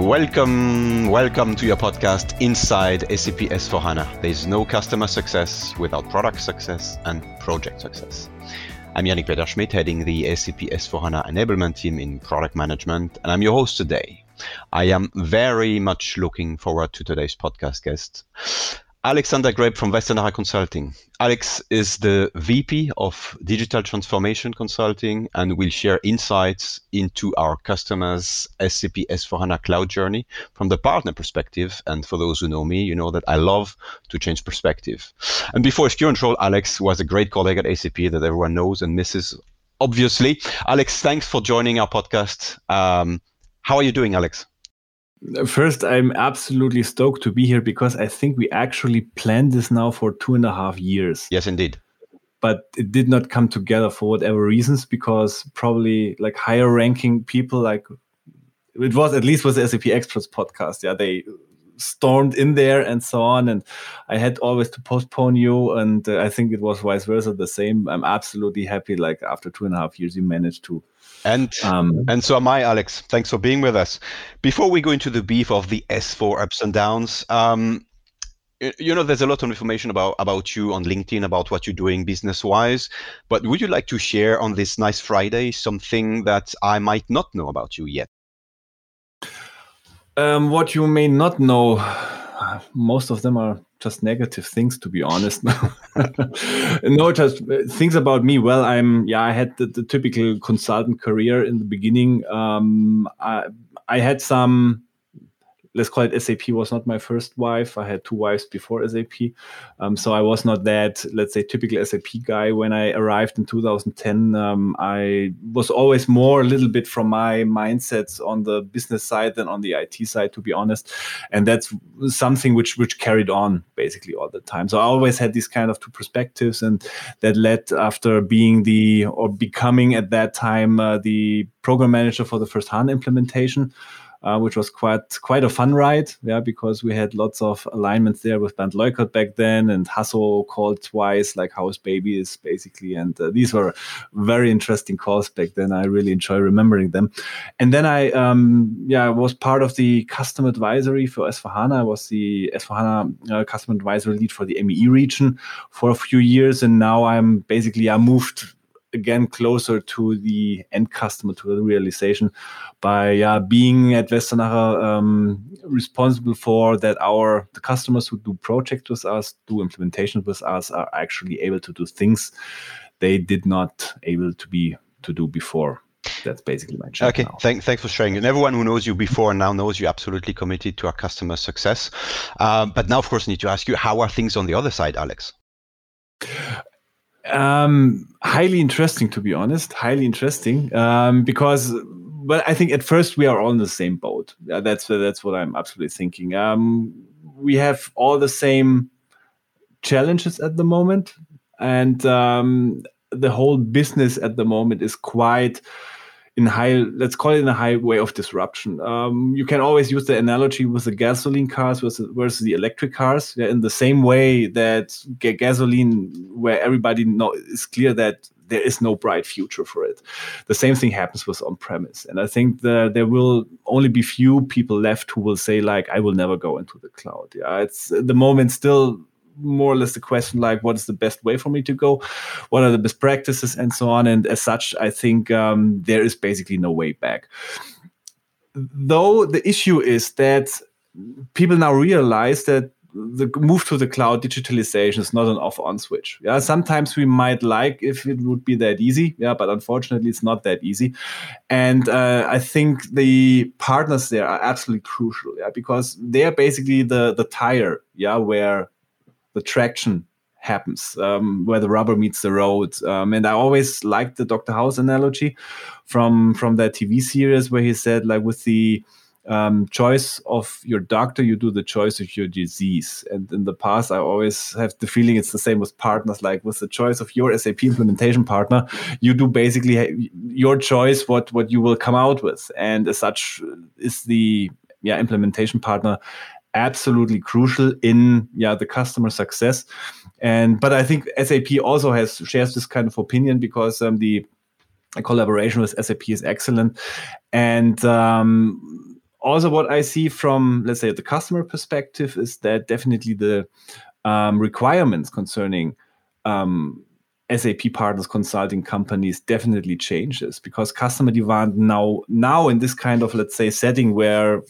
Welcome, welcome to your podcast Inside SAP S4HANA. There's no customer success without product success and project success. I'm Yannick Peter Schmidt, heading the SAP S4HANA enablement team in product management, and I'm your host today. I am very much looking forward to today's podcast guest. Alexander Greb from Westernacher Consulting. Alex is the VP of Digital Transformation Consulting and will share insights into our customers' SAP S4HANA cloud journey from the partner perspective. And for those who know me, you know that I love to change perspective. And before his current role, Alex was a great colleague at SAP that everyone knows and misses, obviously. Alex, thanks for joining our podcast. Um, how are you doing, Alex? First, I'm absolutely stoked to be here because I think we actually planned this now for two and a half years. Yes, indeed. But it did not come together for whatever reasons because probably like higher ranking people, like it was at least was the SAP Experts podcast. Yeah, they stormed in there and so on. And I had always to postpone you. And uh, I think it was vice versa the same. I'm absolutely happy. Like after two and a half years, you managed to and um, and so am I, Alex. Thanks for being with us. Before we go into the beef of the S4 ups and downs, um, you know, there's a lot of information about about you on LinkedIn about what you're doing business wise. But would you like to share on this nice Friday something that I might not know about you yet? Um, what you may not know, most of them are just negative things to be honest. No just uh, things about me. Well i'm yeah i had the, the typical consultant career in the beginning. Um, I, I had some let's call it SAP was not my first wife. I had two wives before SAP. Um, so I was not that, let's say, typical SAP guy. When I arrived in 2010, um, I was always more a little bit from my mindsets on the business side than on the IT side, to be honest. And that's something which which carried on basically all the time. So I always had these kind of two perspectives, and that led after being the or becoming at that time uh, the program manager for the first HANA implementation uh, which was quite quite a fun ride. Yeah, because we had lots of alignments there with Bernd Leukert back then, and Hasso called twice, like House Baby is basically, and uh, these were very interesting calls back then. I really enjoy remembering them. And then I, um, yeah, was part of the custom advisory for S4HANA. I was the S4HANA uh, custom advisory lead for the MEE region for a few years, and now I'm basically I moved again closer to the end customer to the realization by uh, being at Westernacher um, responsible for that our the customers who do projects with us do implementation with us are actually able to do things they did not able to be to do before that's basically my job. Okay, Thank, thanks for sharing. And everyone who knows you before now knows you're absolutely committed to our customer success. Uh, but now, of course, I need to ask you, how are things on the other side, Alex? Um, highly interesting, to be honest. Highly interesting um, because, but I think at first we are all in the same boat. Uh, that's that's what I'm absolutely thinking. Um, we have all the same challenges at the moment, and um, the whole business at the moment is quite in high let's call it in a high way of disruption. Um, you can always use the analogy with the gasoline cars versus, versus the electric cars. Yeah, in the same way that gasoline where everybody know is clear that there is no bright future for it the same thing happens with on-premise. And i think the, there will only be few people left who will say like i will never go into the cloud. Yeah it's the moment still more or less the question like what is the best way for me to go? What are the best practices and so on? And as such i think um, there is basically no way back. Though the issue is that people now realize that the move to the cloud digitalization is not an off on switch. Yeah sometimes we might like if it would be that easy yeah but unfortunately it's not that easy. And uh, i think the partners there are absolutely crucial yeah because they're basically the the tire yeah where the traction happens, um, where the rubber meets the road. Um, and I always liked the Dr. House analogy from from that TV series where he said, like, with the um, choice of your doctor, you do the choice of your disease. And in the past, I always have the feeling it's the same with partners. Like with the choice of your SAP implementation partner, you do basically your choice what what you will come out with. And as such, is the yeah implementation partner absolutely crucial in yeah the customer success. And but i think sap also has shares this kind of opinion because um, the collaboration with sap is excellent. And um, also what I see from let's say the customer perspective is that definitely the um, requirements concerning um, SAP partners consulting companies definitely changes because customer demand now now in this kind of let's say setting where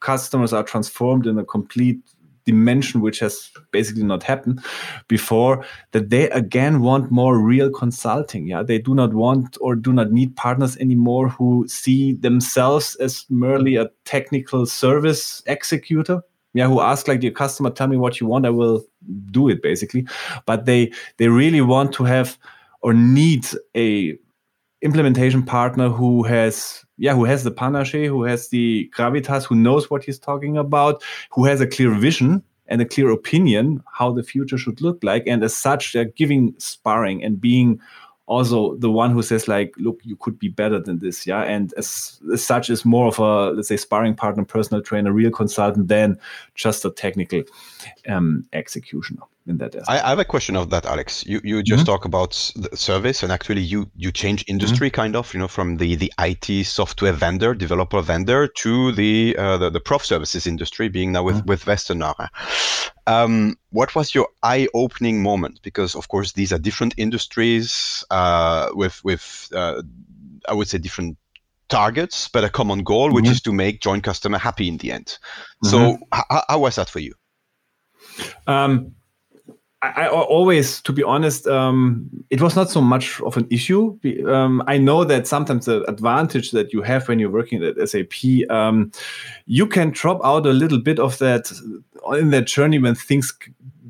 customers are transformed in a complete dimension which has basically not happened before that they again want more real consulting yeah? They do not want or do not need partners anymore who see themselves as merely a technical service executor yeah? Who ask like the customer tell me what you want i will do it basically. But they they really want to have or need a implementation partner who has yeah who has the panache who has the gravitas who knows what he's talking about who has a clear vision and a clear opinion how the future should look like. And as such they're giving sparring and being also the one who says like look you could be better than this. Yeah and as, as such is more of a let's say sparring partner personal trainer real consultant than just a technical um, executioner in that aspect. I, have a question of that alex you you just mm-hmm. talk about the service and actually you you change industry mm-hmm. kind of you know from the the it software vendor developer vendor to the uh, the, the prof services industry being now with mm-hmm. with Westernacher um, what was your eye-opening moment? Because of course these are different industries uh, with with uh, I would say different targets, but a common goal, which mm-hmm. is to make joint customer happy in the end. Mm-hmm. So h- how was that for you? Um, I, I, always, to be honest, um, it was not so much of an issue. Um, I know that sometimes the advantage that you have when you're working at SAP, um, you can drop out a little bit of that in that journey when things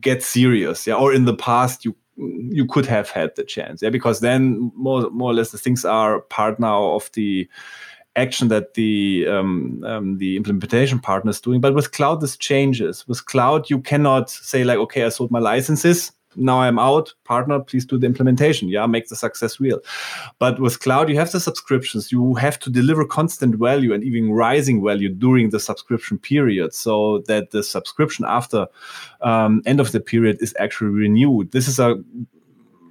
get serious. Yeah, or in the past you you could have had the chance. Yeah, because then more more or less the things are part now of the action that the um, um, the implementation partner is doing. But with cloud, this changes. With cloud, you cannot say like, okay, I sold my licenses. Now I'm out. Partner, please do the implementation. Yeah, make the success real. But with cloud, you have the subscriptions. You have to deliver constant value and even rising value during the subscription period, so that the subscription after um, end of the period is actually renewed. This is a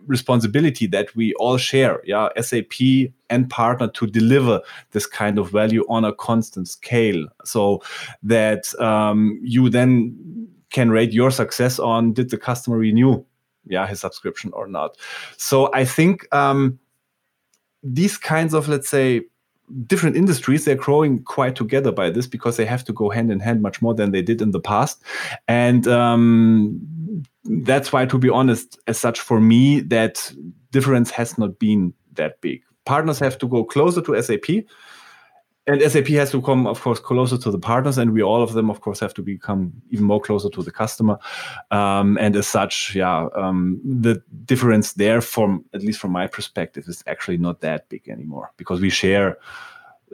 responsibility that we all share yeah sap and partner to deliver this kind of value on a constant scale. So that um, you then can rate your success on did the customer renew yeah his subscription or not? So i think um, these kinds of let's say different industries they're growing quite together by this because they have to go hand in hand much more than they did in the past and um, that's why, to be honest, as such, for me, that difference has not been that big. Partners have to go closer to SAP, and SAP has to come, of course, closer to the partners, and we all of them, of course, have to become even more closer to the customer. Um, and as such, yeah, um, the difference there, from at least from my perspective, is actually not that big anymore because we share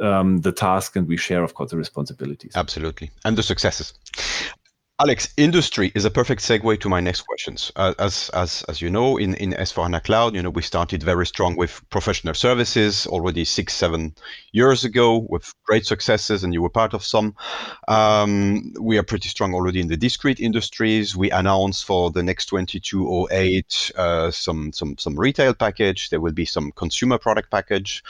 um, the task and we share, of course, the responsibilities. Absolutely, and the successes. Alex, industry is a perfect segue to my next questions. Uh, as, as, as you know, in, in S4HANA Cloud, you know, we started very strong with professional services already six, seven years ago with great successes, and you were part of some. Um, we are pretty strong already in the discrete industries. We announced for the next 2208 uh, some, some, some retail package. There will be some consumer product package.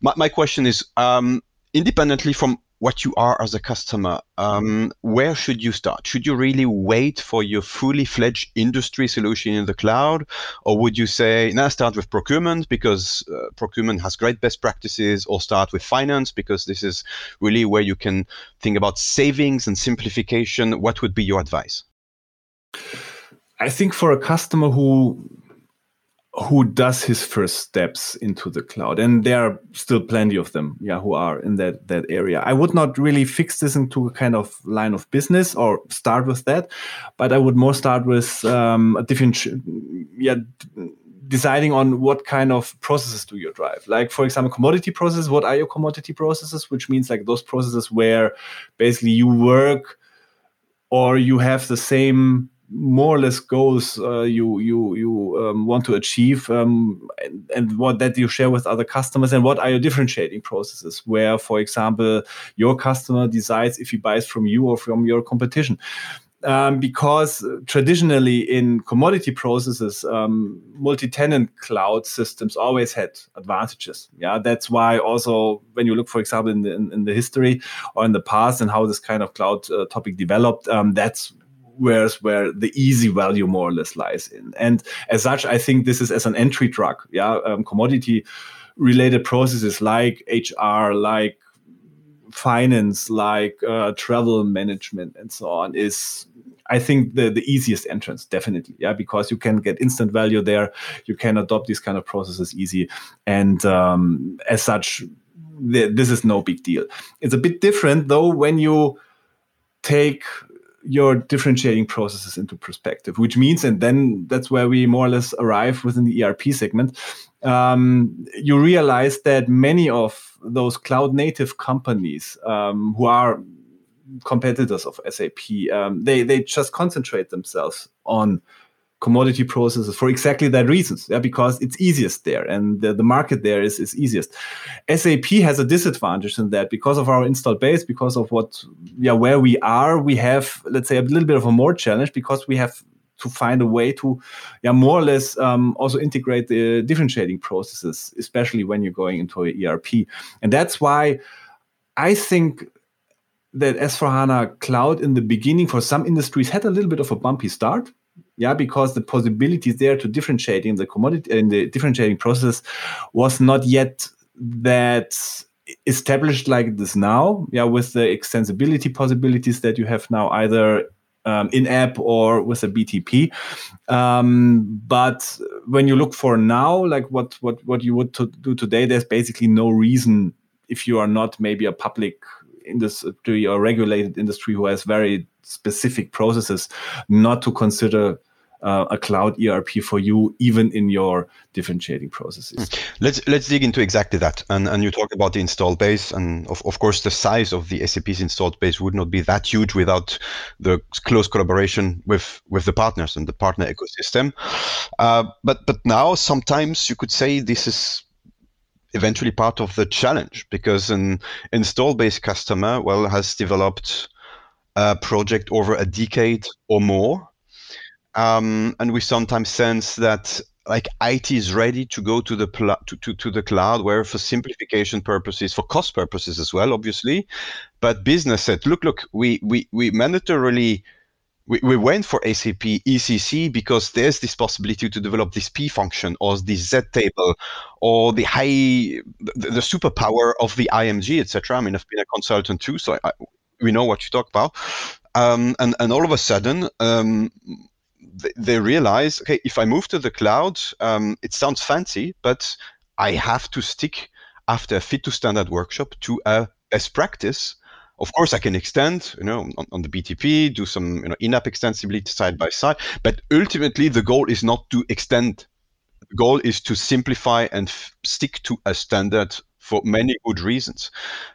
My, my question is, um, independently from what you are as a customer, um, where should you start? Should you really wait for your fully fledged industry solution in the cloud? Or would you say, now start with procurement because uh, procurement has great best practices, or start with finance because this is really where you can think about savings and simplification? What would be your advice? I think for a customer who who does his first steps into the cloud. And there are still plenty of them yeah who are in that that area. I would not really fix this into a kind of line of business or start with that but i would more start with um, a different yeah deciding on what kind of processes do you drive. Like for example commodity processes what are your commodity processes? Which means like those processes where basically you work or you have the same more or less goals uh, you you you um, want to achieve um, and, and, what that you share with other customers and what are your differentiating processes where for example your customer decides if he buys from you or from your competition um, because traditionally in commodity processes, um, multi-tenant cloud systems always had advantages. Yeah, that's why also when you look, for example, in the, in, in the history or in the past and how this kind of cloud uh, topic developed, um, that's where's where the easy value more or less lies in. And as such, I think this is as an entry drug. Yeah, um, commodity related processes like HR, like finance, like uh, travel management, and so on is. I think the, the easiest entrance, definitely, yeah, because you can get instant value there. You can adopt these kind of processes easy, and um, as such, this is no big deal. It's a bit different though when you take your differentiating processes into perspective, which means, and then that's where we more or less arrive within the ERP segment. Um, you realize that many of those cloud native companies um, who are competitors of SAP, um, they they just concentrate themselves on commodity processes for exactly that reasons yeah because it's easiest there and the, the market there is, is easiest. Sap has a disadvantage in that because of our installed base because of what yeah where we are we have let's say a little bit of a more challenge because we have to find a way to yeah more or less um, also integrate the differentiating processes especially when you're going into erp and that's why i think that S4HANA Cloud in the beginning for some industries had a little bit of a bumpy start yeah because the possibilities there to differentiating the commodity in the differentiating process was not yet that established like this now. Yeah with the extensibility possibilities that you have now either um, in app or with a btp um, but when you look for now like what what what you would to do today there's basically no reason if you are not maybe a public industry or regulated industry who has very specific processes not to consider uh, a cloud ERP for you, even in your differentiating processes. Hmm. Let's let's dig into exactly that. And and you talk about the install base, and of, of course the size of the SAP's installed base would not be that huge without the close collaboration with with the partners and the partner ecosystem. Uh, but but now sometimes you could say this is eventually part of the challenge because an install base customer well has developed a project over a decade or more um, and we sometimes sense that like IT is ready to go to the pl- to, to, to the cloud where for simplification purposes for cost purposes as well obviously but business said look look we we, we mandatorily we, we went for SAP ECC because there's this possibility to develop this P function or this Z table or the high, the, superpower of the IMG, etc. I mean, I've been a consultant too, so I, we know what you talk about. Um, and, and all of a sudden, um, they, realize, okay, if I move to the cloud, um, it sounds fancy, but I have to stick after a fit to standard workshop to a best practice of course, I can extend, you know, on, on, the BTP, do some you know, in-app extensibility side by side. But ultimately, the goal is not to extend. The goal is to simplify and f- stick to a standard for many good reasons.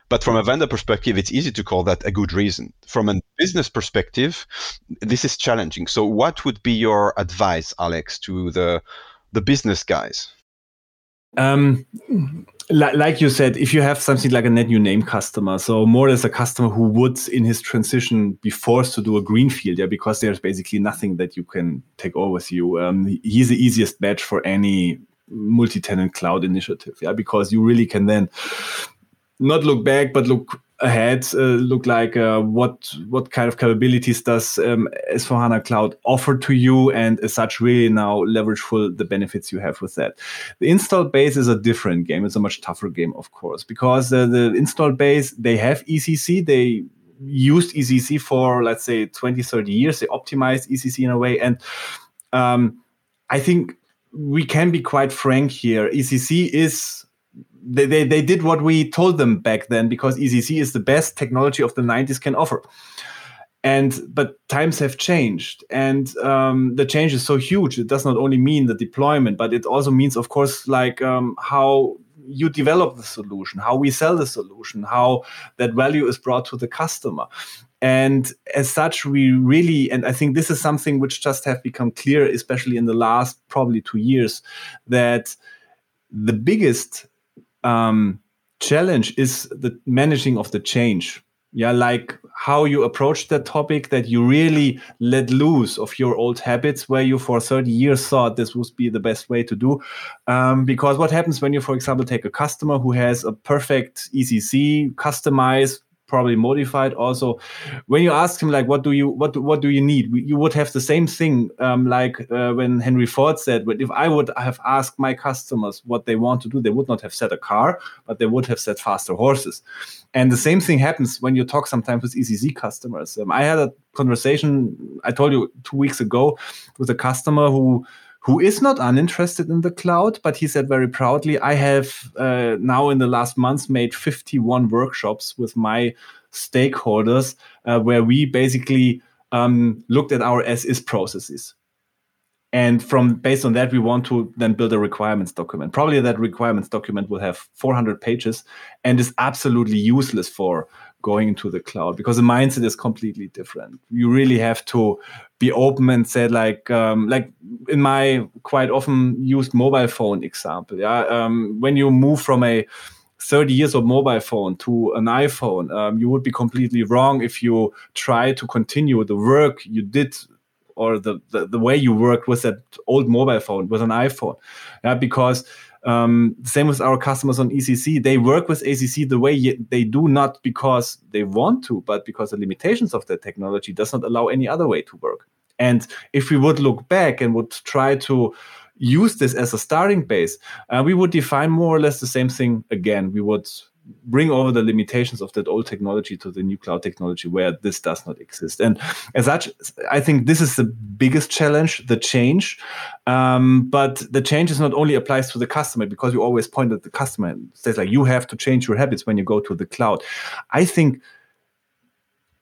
But from a vendor perspective, it's easy to call that a good reason. From a business perspective, this is challenging. So, what would be your advice, Alex, to the the business guys? Um, like you said, if you have something like a net new name customer, so more as a customer who would in his transition be forced to do a greenfield, yeah, because there's basically nothing that you can take over with you. Um, he's the easiest match for any multi-tenant cloud initiative, yeah, because you really can then not look back, but look ahead uh, look like? Uh, what what kind of capabilities does um, S4 HANA Cloud offer to you, and as such, really now leverage full the benefits you have with that. The install base is a different game. It's a much tougher game, of course, because uh, the install base they have ECC. They used ECC for let's say 20, 30 years. They optimized ECC in a way, and um, I think we can be quite frank here. ECC is they, they, they did what we told them back then because ECC is the best technology of the 90s can offer. And but times have changed, and um, the change is so huge. It does not only mean the deployment, but it also means, of course, like um, how you develop the solution, how we sell the solution, how that value is brought to the customer. And as such, we really, and I think this is something which just have become clear, especially in the last probably two years, that the biggest um, challenge is the managing of the change. Yeah, like how you approach that topic that you really let loose of your old habits where you for 30 years thought this would be the best way to do um, because what happens when you for example take a customer who has a perfect ecc customized probably modified. Also when you ask him like what do you what what do you need? You would have the same thing um, like uh, when henry ford said but if i would have asked my customers what they want to do they would not have said a car but they would have said faster horses. And the same thing happens when you talk sometimes with ecc customers. Um, i had a conversation i told you two weeks ago with a customer who who is not uninterested in the cloud, but he said very proudly, I have uh, now in the last months made 51 workshops with my stakeholders uh, where we basically um, looked at our as is processes. And from based on that, we want to then build a requirements document. Probably that requirements document will have 400 pages and is absolutely useless for going into the cloud because the mindset is completely different. You really have to be open and say like um, like in my quite often used mobile phone example. Yeah, um, when you move from a 30 years of mobile phone to an iPhone, um, you would be completely wrong if you try to continue the work you did or the, the, the way you worked with that old mobile phone with an iPhone. Yeah, because um, same with our customers on ECC. They work with ECC the way they do, not because they want to, but because the limitations of the technology does not allow any other way to work. And if we would look back and would try to use this as a starting base, uh, we would define more or less the same thing again. We would bring over the limitations of that old technology to the new cloud technology where this does not exist. And as such, I think this is the biggest challenge, the change. Um, but the change is not only applies to the customer because you always point at the customer and says like you have to change your habits when you go to the cloud. I think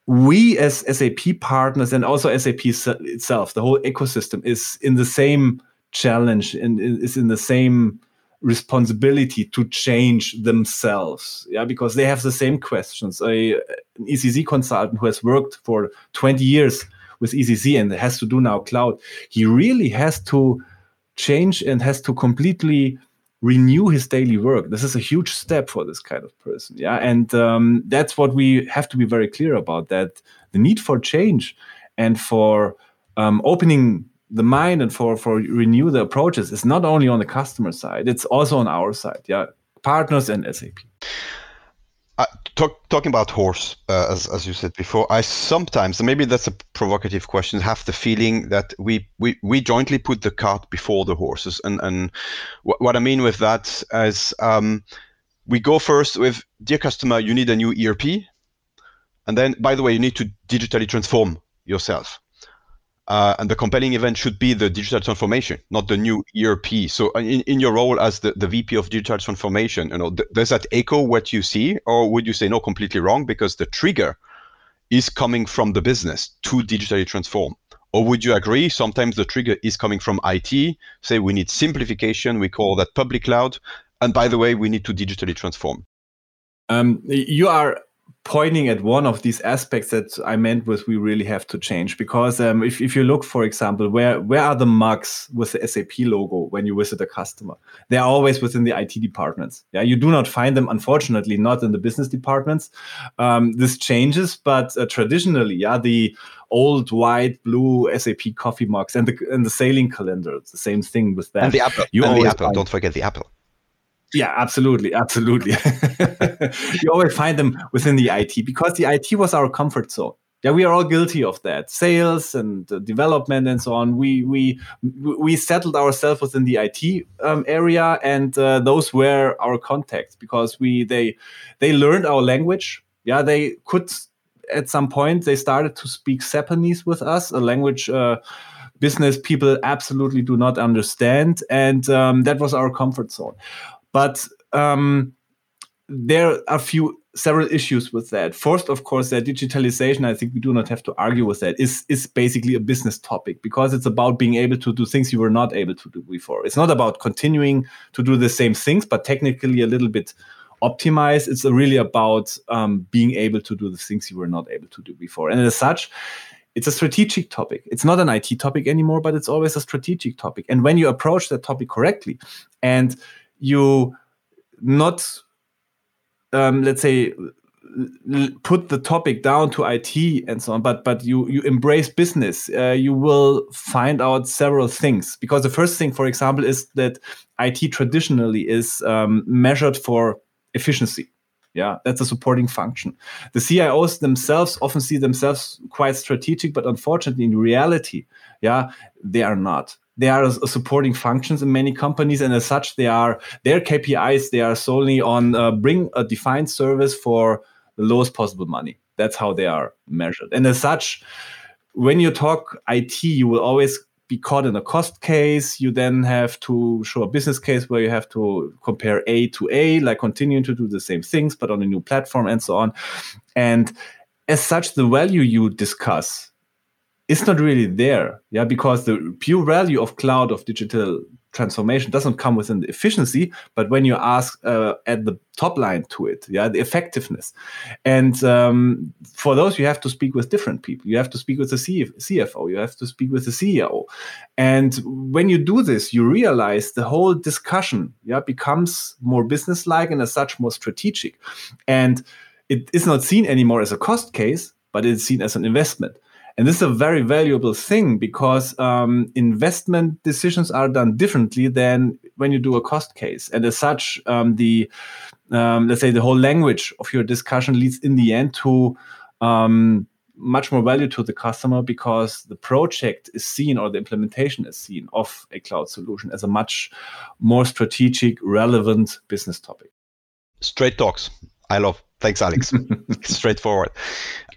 we as SAP partners and also SAP itself, the whole ecosystem is in the same challenge and is in the same responsibility to change themselves yeah because they have the same questions. A an ecc consultant who has worked for 20 years with ecc and has to do now cloud he really has to change and has to completely renew his daily work. This is a huge step for this kind of person yeah and um, that's what we have to be very clear about that the need for change and for um, opening the mind and for for renew the approaches is not only on the customer side it's also on our side yeah. Partners and sap uh, talk, talking about horse uh, as, as you said before i sometimes maybe that's a provocative question have the feeling that we we, we jointly put the cart before the horses. And and wh- what i mean with that is um, we go first with dear customer you need a new erp and then by the way you need to digitally transform yourself uh, and the compelling event should be the digital transformation, not the new ERP. So, uh, in, in your role as the, the VP of digital transformation, you know, th- does that echo what you see, or would you say no, completely wrong because the trigger is coming from the business to digitally transform? Or would you agree sometimes the trigger is coming from IT? Say we need simplification, we call that public cloud, and by the way, we need to digitally transform. Um, you are pointing at one of these aspects that I meant with we really have to change. Because um, if, if you look for example where where are the mugs with the SAP logo when you visit a customer? They're always within the IT departments. Yeah you do not find them unfortunately not in the business departments. Um, this changes but uh, traditionally yeah the old white blue SAP coffee mugs and the and the sailing calendar it's the same thing with that. And the apple you and the apple. don't forget the apple yeah, absolutely, absolutely. you always find them within the IT because the IT was our comfort zone. Yeah, we are all guilty of that. Sales and uh, development and so on. We we we settled ourselves within the IT um, area, and uh, those were our contacts because we they they learned our language. Yeah, they could at some point they started to speak Japanese with us, a language. Uh, business people absolutely do not understand and um, that was our comfort zone but um, there are a few several issues with that. First, of course, that digitalization, I think we do not have to argue with that, is, is basically a business topic because it's about being able to do things you were not able to do before. It's not about continuing to do the same things, but technically a little bit optimized. It's really about um, being able to do the things you were not able to do before. And as such, it's a strategic topic. It's not an IT topic anymore, but it's always a strategic topic. And when you approach that topic correctly and you not um, let's say put the topic down to IT and so on, but but you you embrace business, uh, you will find out several things. Because the first thing, for example, is that IT traditionally is um, measured for efficiency. Yeah, that's a supporting function. The CIOs themselves often see themselves quite strategic, but unfortunately, in reality, yeah, they are not. They are supporting functions in many companies, and as such, they are their KPIs. They are solely on uh, bring a defined service for the lowest possible money. That's how they are measured. And as such, when you talk IT, you will always be caught in a cost case. You then have to show a business case where you have to compare A to A, like continuing to do the same things, but on a new platform and so on. And as such, the value you discuss is not really there. Yeah, because the pure value of cloud of digital transformation doesn't come within the efficiency, but when you ask uh, at the top line to it, yeah, the effectiveness. And um, for those, you have to speak with different people. You have to speak with the CFO. You have to speak with the CEO. And when you do this, you realize the whole discussion, yeah, becomes more business-like and as such more strategic. And it is not seen anymore as a cost case, but it's seen as an investment. And this is a very valuable thing because um, investment decisions are done differently than when you do a cost case. And as such, um, the um, let's say the whole language of your discussion leads in the end to um, much more value to the customer because the project is seen or the implementation is seen of a cloud solution as a much more strategic, relevant business topic. Straight talks. I love. Thanks, Alex. Straightforward.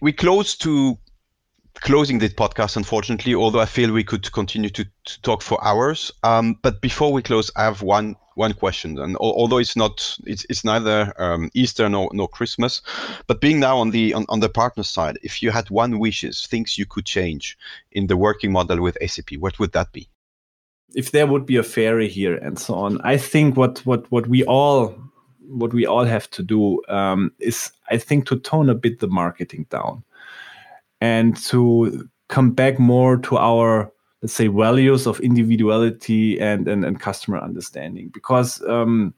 We close to closing this podcast, unfortunately, although I feel we could continue to, to talk for hours. Um, but before we close, I have one one question. And although it's not, it's, it's neither um, Easter nor, nor Christmas, but being now on the on, on the partner side, if you had one wishes, things you could change in the working model with SAP, what would that be? If there would be a fairy here and so on, I think what what what we all what we all have to do um, is, I think, to tone a bit the marketing down and to come back more to our let's say values of individuality and and, and customer understanding. Because um,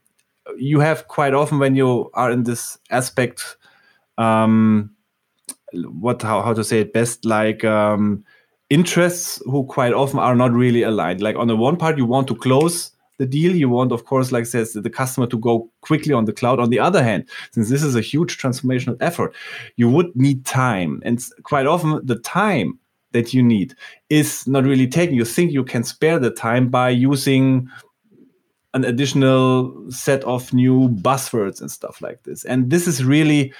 you have quite often when you are in this aspect um, what how, how to say it best like um, interests who quite often are not really aligned. Like on the one part you want to close the deal. You want, of course, like says the customer to go quickly on the cloud. On the other hand, since this is a huge transformational effort, you would need time. And quite often the time that you need is not really taken. You think you can spare the time by using an additional set of new buzzwords and stuff like this. And this is really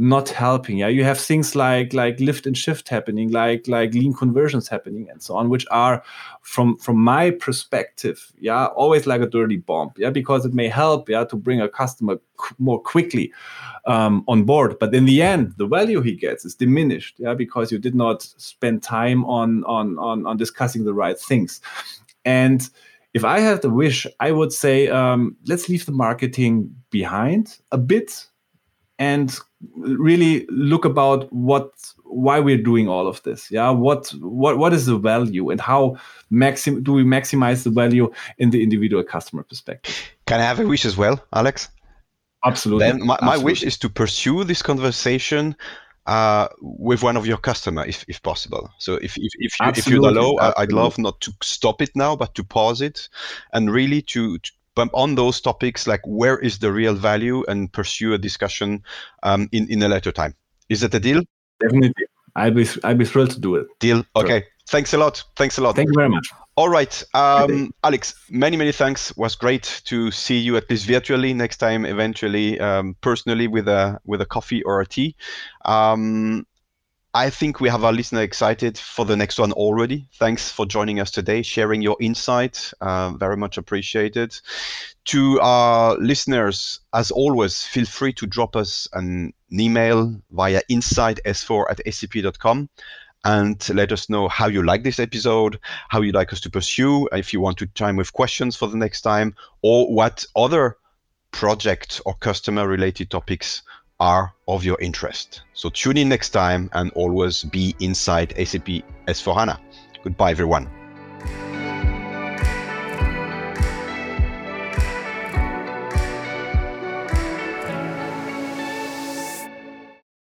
not helping yeah? You have things like like lift and shift happening like like lean conversions happening and so on which are from from my perspective yeah always like a dirty bomb yeah? Because it may help yeah to bring a customer more quickly um, on board but in the end the value he gets is diminished yeah? Because you did not spend time on on on, on discussing the right things. And if I had the wish, I would say um, let's leave the marketing behind a bit and really look about what why we're doing all of this yeah? What what what is the value and how maxim do we maximize the value in the individual customer perspective? Can i have a wish as well alex? Absolutely. Then my, my wish is to pursue this conversation uh, with one of your customer if, if possible. So if if, if you if you'd allow absolutely. i'd love not to stop it now but to pause it and really to, to but on those topics, like where is the real value, and pursue a discussion um, in in a later time. Is that a deal? Definitely, I'd be I'd be thrilled to do it. Deal. Okay. Sure. Thanks a lot. Thanks a lot. Thank you very much. All right, um, Alex. Many many thanks. Was great to see you at least virtually. Next time, eventually, um, personally with a with a coffee or a tea. Um, I think we have our listener excited for the next one already. Thanks for joining us today, sharing your insight. Uh, very much appreciated. To our listeners, as always, feel free to drop us an email via insidess4 at sap.com and let us know how you like this episode, how you'd like us to pursue, if you want to chime with questions for the next time, or what other project or customer related topics are of your interest. So tune in next time and always be inside SAP S4HANA. Goodbye, everyone.